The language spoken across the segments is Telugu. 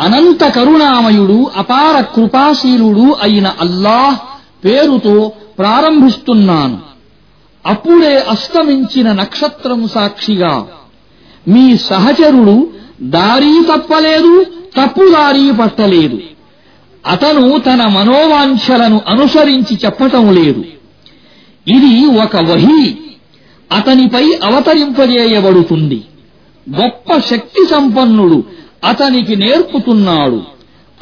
అనంత కరుణామయుడు అపార కృపాశీలుడు అయిన అల్లాహ్ పేరుతో ప్రారంభిస్తున్నాను. అప్పుడే అస్తమించిన నక్షత్రం సాక్షిగా మీ సహచరుడు దారీ తప్పలేదు తప్పుదారీ పట్టలేదు. అతను తన మనోవాంఛలను అనుసరించి చెప్పటం లేదు. ఇది ఒక వహీ అతనిపై అవతరింపజేయబడుతుంది. గొప్ప శక్తి సంపన్నుడు అతనికి నేర్పుతున్నాడు.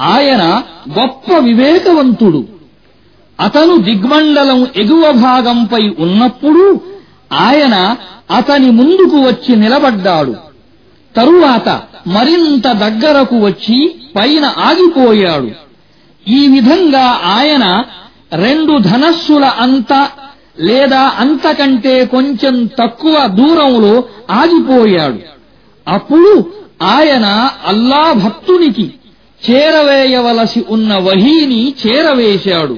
ఆయన గొప్ప వివేకవంతుడు. అతను దిగ్మండలం ఎగువ భాగంపై ఉన్నప్పుడు ఆయన అతని ముందుకు వచ్చి నిలబడ్డాడు. తరువాత మరింత దగ్గరకు వచ్చి పైన ఆగిపోయాడు. ఈ విధంగా ఆయన రెండు ధనస్సుల అంత లేదా అంతకంటే కొంచెం తక్కువ దూరంలో ఆగిపోయాడు. అప్పుడు ఆయన అల్లా భక్తునికి చేరవేయవలసి ఉన్న వహీని చేరవేశాడు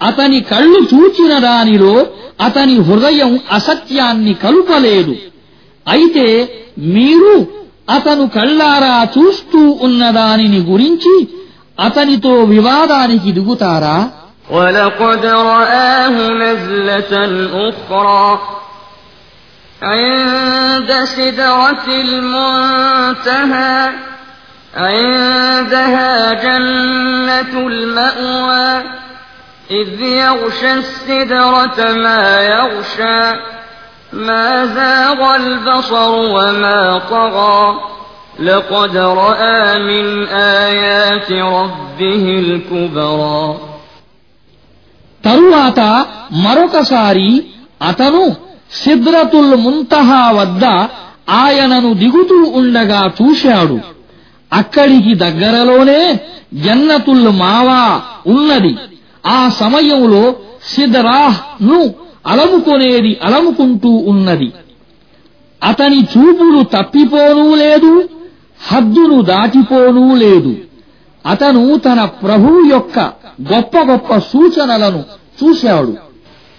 అతని కళ్ళు చూచిన దానిలో అతని హృదయం అసత్యాన్ని కలుపలేదు అయితే మీరు అతను కళ్ళారా చూస్తూ ఉన్న దానిని గురించి అతనితో వివాదానికి దిగుతారా ولقد رآه نزلة أخرى عند سدرة المنتهى عندها جنة المأوى إذ يغشى السدرة ما يغشى ما زاغ البصر وما طغى لقد رأى من آيات ربه الكبرى తరువాత మరొకసారి అతను సిద్రతుల్ ముంతహా వద్ద ఆయనను దిగుతూ ఉండగా చూశాడు. అక్కడికి దగ్గరలోనే జన్నతుల్ మావా ఉన్నది. ఆ సమయంలో సిదరాహ్ను అలముకొనేది అలముకుంటూ ఉన్నది. అతని చూపులు తప్పిపోనూ లేదు హద్దును దాటిపోనూ లేదు. అతను తన ప్రభువు యొక్క గొప్ప గొప్ప సూచనలను చూశాడు.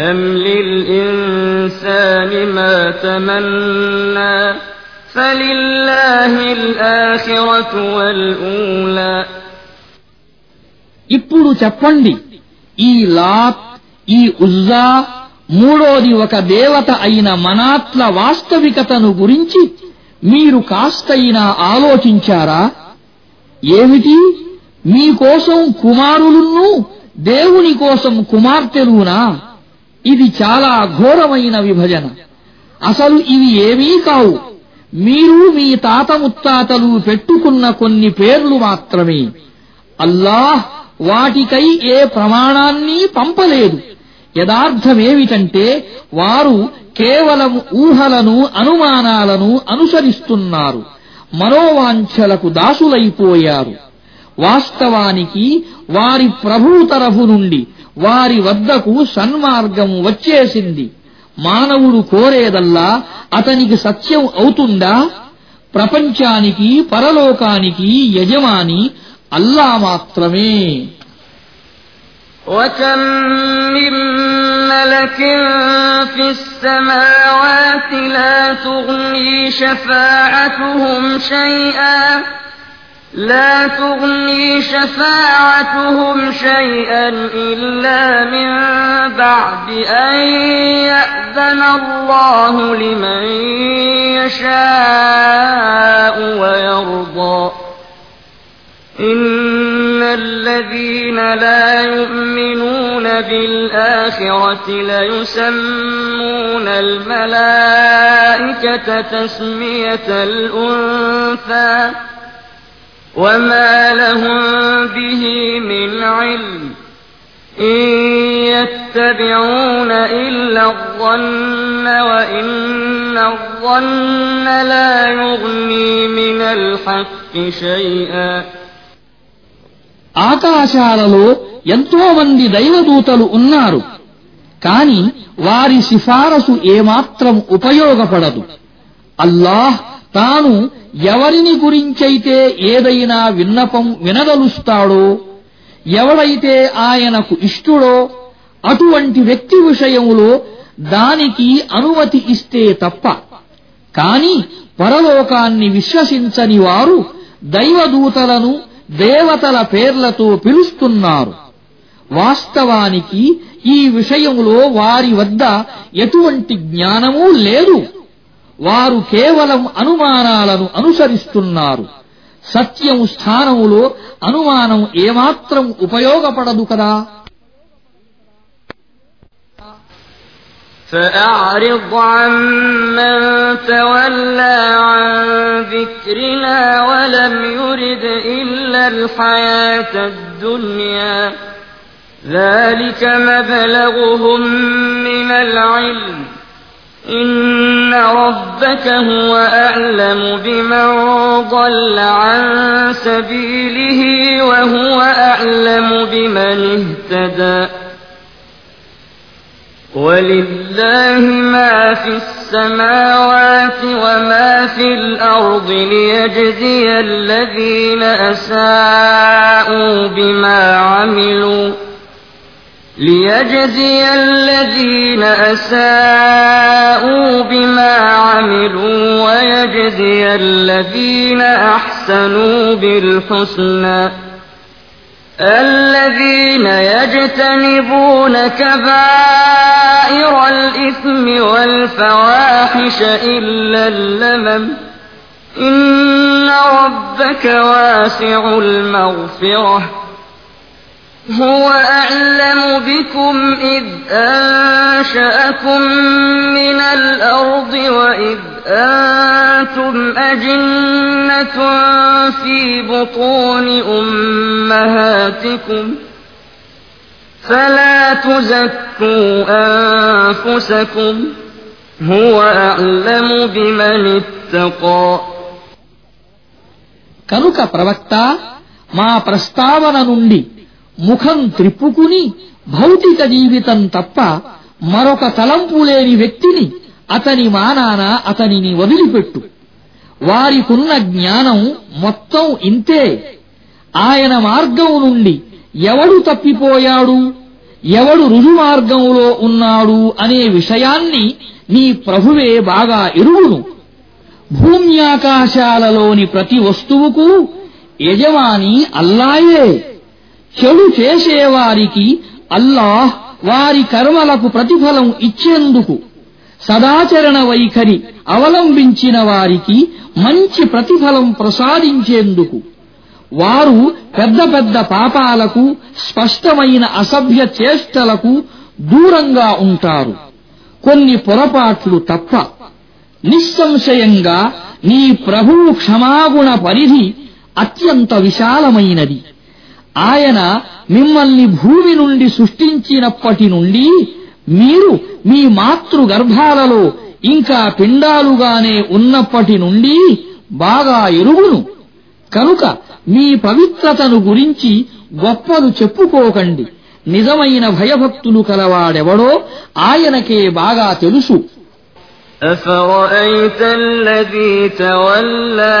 أم للإنسان ما تمنى فلله الآخرة والأولى ఇప్పుడు చెప్పండి ఈ లాత్ ఈ ఉజ్జా మూడోది ఒక దేవత అయిన మనాత్ల వాస్తవికతను గురించి మీరు కాస్తైనా ఆలోచించారా ఏమిటి మీకోసం కుమారులున్నూ దేవుని కోసం కుమార్తెలునా ఇది చాలా ఘోరమైన విభజన. అసలు ఇవి ఏమీ కావు. మీరు మీ తాత ముత్తాతలు పెట్టుకున్న కొన్ని పేర్లు మాత్రమే. అల్లాహ్ వాటికై ఏ ప్రమాణాన్ని పంపలేదు. యథార్థమేమిటంటే వారు కేవలం ఊహలను అనుమానాలను అనుసరిస్తున్నారు. మనోవాంఛలకు దాసులైపోయారు. వాస్తవానికి వారి ప్రభు తరఫు నుండి వారి వద్దకు సన్మార్గం వచ్చేసింది మానవుడు కోరేదల్లా అతనికి సత్యం అవుతుందా ప్రపంచానికి పరలోకానికి యజమాని అల్లా మాత్రమే وكم من ملك في السماوات لا تغني شفاعتهم شيئا لا تغني شفاعتهم شيئا إلا من بعد أن يأذن الله لمن يشاء ويرضى. إن الذين لا يؤمنون بالآخرة ليسمون الملائكة تسمية الأنثى. وما لهم به من علم إن يتبعون إلا الظن وإن الظن لا يغني من الحق شيئا ఆకాశాలలో ఎంతో మంది దైవదూతలు ఉన్నారు కాని వారి సిఫారసు ఏమాత్రం ఉపయోగపడదు అల్లాహ్ తాను ఎవరిని గురించైతే ఏదైనా విన్నపం వినదలుస్తాడో ఎవడైతే ఆయనకు ఇష్టుడో అటువంటి వ్యక్తి విషయములో దానికి అనుమతి ఇస్తే తప్ప కాని పరలోకాన్ని విశ్వసించని వారు దైవదూతలను దేవతల పేర్లతో పిలుస్తున్నారు. వాస్తవానికి ఈ విషయంలో వారి వద్ద ఎటువంటి జ్ఞానమూ లేదు. వారు కేవలం అనుమానాలను అనుసరిస్తున్నారు సత్యం స్థానములో అనుమానం ఏమాత్రం ఉపయోగపడదు కదా فأعرض عمن تولى عن ذكرنا ولم يرد إلا الحياة الدنيا ذلك مبلغهم من العلم إن ربك هو أعلم بمن ضل عن سبيله وهو أعلم بمن اهتدى ولله ما في السماوات وما في الأرض ليجزي الذين أساءوا بما عملوا ليجزي الذين أساءوا بما عملوا ويجزي الذين أحسنوا بالحسنى. الذين يجتنبون كبائر الإثم والفواحش إلا اللمم. إن ربك واسع المغفرة. هو أعلم بكم إذ أنشأكم من الأرض وإذ أنتم أجنة في بطون أمهاتكم فلا تزكوا أنفسكم هو أعلم بمن اتقى కనుక ప్రవక్త మా ప్రస్తావన నుండి ముఖం త్రిప్పుకుని భౌతిక జీవితం తప్ప మరొక తలంపు లేని వ్యక్తిని అతని మానాన అతనిని వదిలిపెట్టు. వారికున్న జ్ఞానం మొత్తం ఇంతే. ఆయన మార్గం నుండి ఎవడు తప్పిపోయాడు? ఎవడు రుజుమార్గంలో ఉన్నాడు అనే విషయాన్ని నీ ప్రభువే బాగా ఎరుగును. భూమ్యాకాశాలలోని ప్రతి వస్తువుకు యజమాని అల్లాయే. చెడు చేసేవారికి అల్లాహ్ వారి కర్మలకు ప్రతిఫలం ఇచ్చేందుకు సదాచరణ వైఖరి అవలంబించిన వారికి మంచి ప్రతిఫలం ప్రసాదించేందుకు. వారు పెద్ద పెద్ద పాపాలకు స్పష్టమైన అసభ్య చేష్టలకు దూరంగా ఉంటారు. కొన్ని పొరపాట్లు తప్ప నిస్సంశయంగా నీ ప్రభువు క్షమాగుణ పరిధి అత్యంత విశాలమైనది. ఆయన మిమ్మల్ని భూమి నుండి సృష్టించినప్పటి నుండి మీరు మీ మాతృ గర్భాలలో ఇంకా పిండాలుగానే ఉన్నప్పటి నుండి బాగా ఎరుగును కనుక మీ పవిత్రతను గురించి గొప్పలు చెప్పుకోకండి నిజమైన భయభక్తులు కలవాడెవడో ఆయనకే బాగా తెలుసు أفرأيت الذي تولى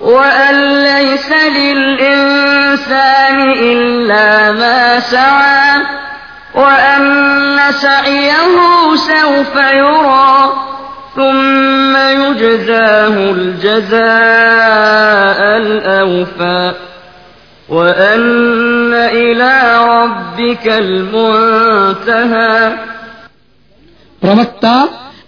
وأن ليس للإنسان إلا ما سعى وأن سعيه سوف يرى ثم يجزاه الجزاء الأوفى وأن إلى ربك المنتهى ప్రవక్త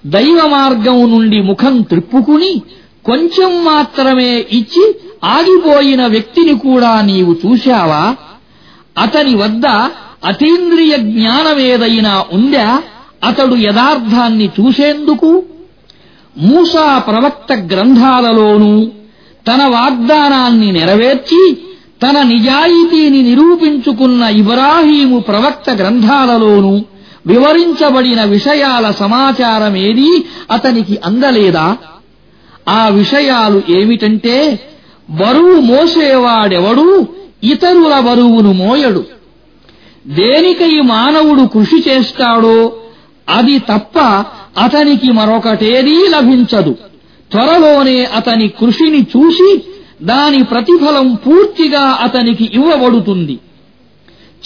దైవ మార్గం నుండి ముఖం త్రిప్పుకుని కొంచెం మాత్రమే ఇచ్చి ఆగిపోయిన వ్యక్తిని కూడా నీవు చూశావా? అతని వద్ద అతీంద్రియ జ్ఞానమేదైనా ఉందా? అతడు యథార్థాన్ని చూసేందుకు? మూసా ప్రవక్త గ్రంథాలలోనూ తన వాగ్దానాన్ని నెరవేర్చి తన నిజాయితీని నిరూపించుకున్న ఇబ్రాహీము ప్రవక్త గ్రంథాలలోనూ వివరించబడిన విషయాల సమాచారమేదీ అతనికి అందలేదా? ఆ విషయాలు ఏమిటంటే బరువు మోసేవాడెవడూ ఇతరుల బరువును మోయడు. దేనికై మానవుడు కృషి చేస్తాడో అది తప్ప అతనికి మరొకటేదీ లభించదు. త్వరలోనే అతని కృషిని చూసి దాని ప్రతిఫలం పూర్తిగా అతనికి ఇవ్వబడుతుంది.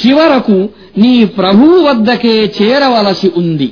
చివరకు నీ ప్రభువు వద్దకే చేరవలసి ఉంది.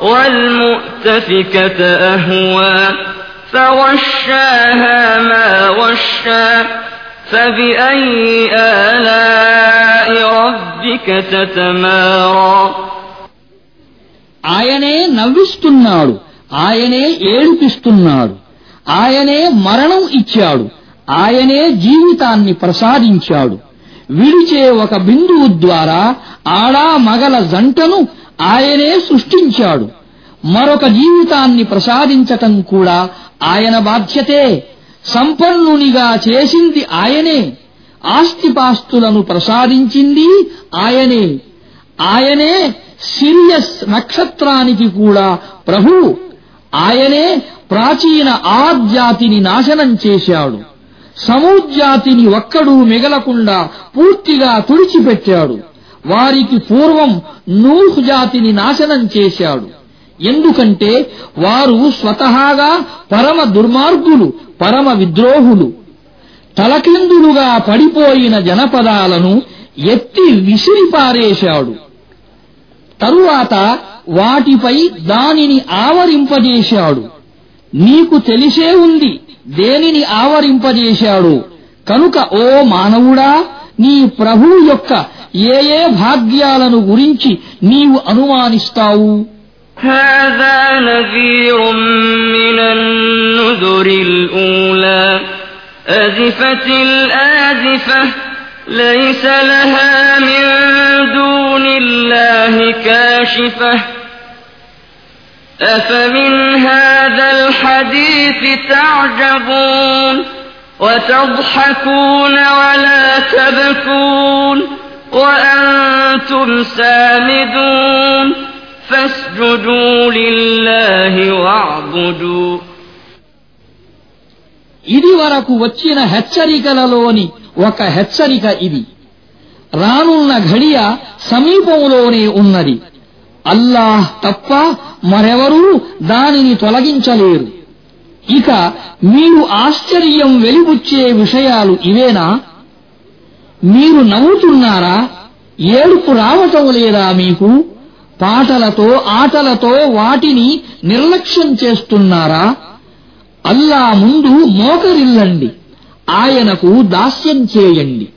والمؤتفكة أهوى فغشاها ما غشى فبأي آلاء ربك تتمارى ఆయనే నవ్విస్తున్నాడు ఆయనే ఏడిపిస్తున్నాడు ఆయనే మరణం ఇచ్చాడు ఆయనే జీవితాన్ని ప్రసాదించాడు విడిచే ఒక బిందువు ద్వారా ఆడా మగల జంటను ఆయనే సృష్టించాడు. మరొక జీవితాన్ని ప్రసాదించటం కూడా ఆయన బాధ్యతే. సంపన్నునిగా చేసింది ఆయనే. ఆస్తిపాస్తులను ప్రసాదించింది ఆయనే. ఆయనే సిరియస్ నక్షత్రానికి కూడా ప్రభు. ఆయనే ప్రాచీన ఆద్జాతిని నాశనం చేశాడు. సమూజ్జాతిని ఒక్కడూ మిగలకుండా పూర్తిగా తుడిచిపెట్టాడు. వారికి పూర్వం నూహ్ జాతిని నాశనం చేశాడు. ఎందుకంటే వారు స్వతహాగా పరమ దుర్మార్గులు పరమ విద్రోహులు. తలకిందులుగా పడిపోయిన జనపదాలను ఎత్తి విసిరిపారేశాడు. తరువాత వాటిపై దానిని ఆవరింపజేశాడు. నీకు తెలిసే ఉంది దేనిని ఆవరింపజేశాడు? కనుక ఓ మానవుడా నీ ప్రభువు యొక్క ఏ ఏ భాగ్యాలను గురించి నీవు అనుమానిస్తావు هذا نذير من النذر الأولى أزفت الآزفة ليس لها من دون الله كاشفة أفمن هذا الحديث تعجبون وتضحكون ولا تبكون وأنتم سامدون فاسجدوا لله واعبدوا ఇది వరకు వచ్చిన హెచ్చరికలలోని ఒక హెచ్చరిక ఇది రానున్న ఘడియ సమీపంలోనే ఉన్నది అల్లాహ్ తప్ప మరెవరూ దానిని తొలగించలేరు ఇక మీరు ఆశ్చర్యం వెలిబుచ్చే విషయాలు ఇవేనా మీరు నవ్వుతున్నారా? ఏడుపు రావటం లేదా మీకు? పాటలతో ఆటలతో వాటిని నిర్లక్ష్యం చేస్తున్నారా? అల్లా ముందు మోకరిల్లండి. ఆయనకు దాస్యం చేయండి.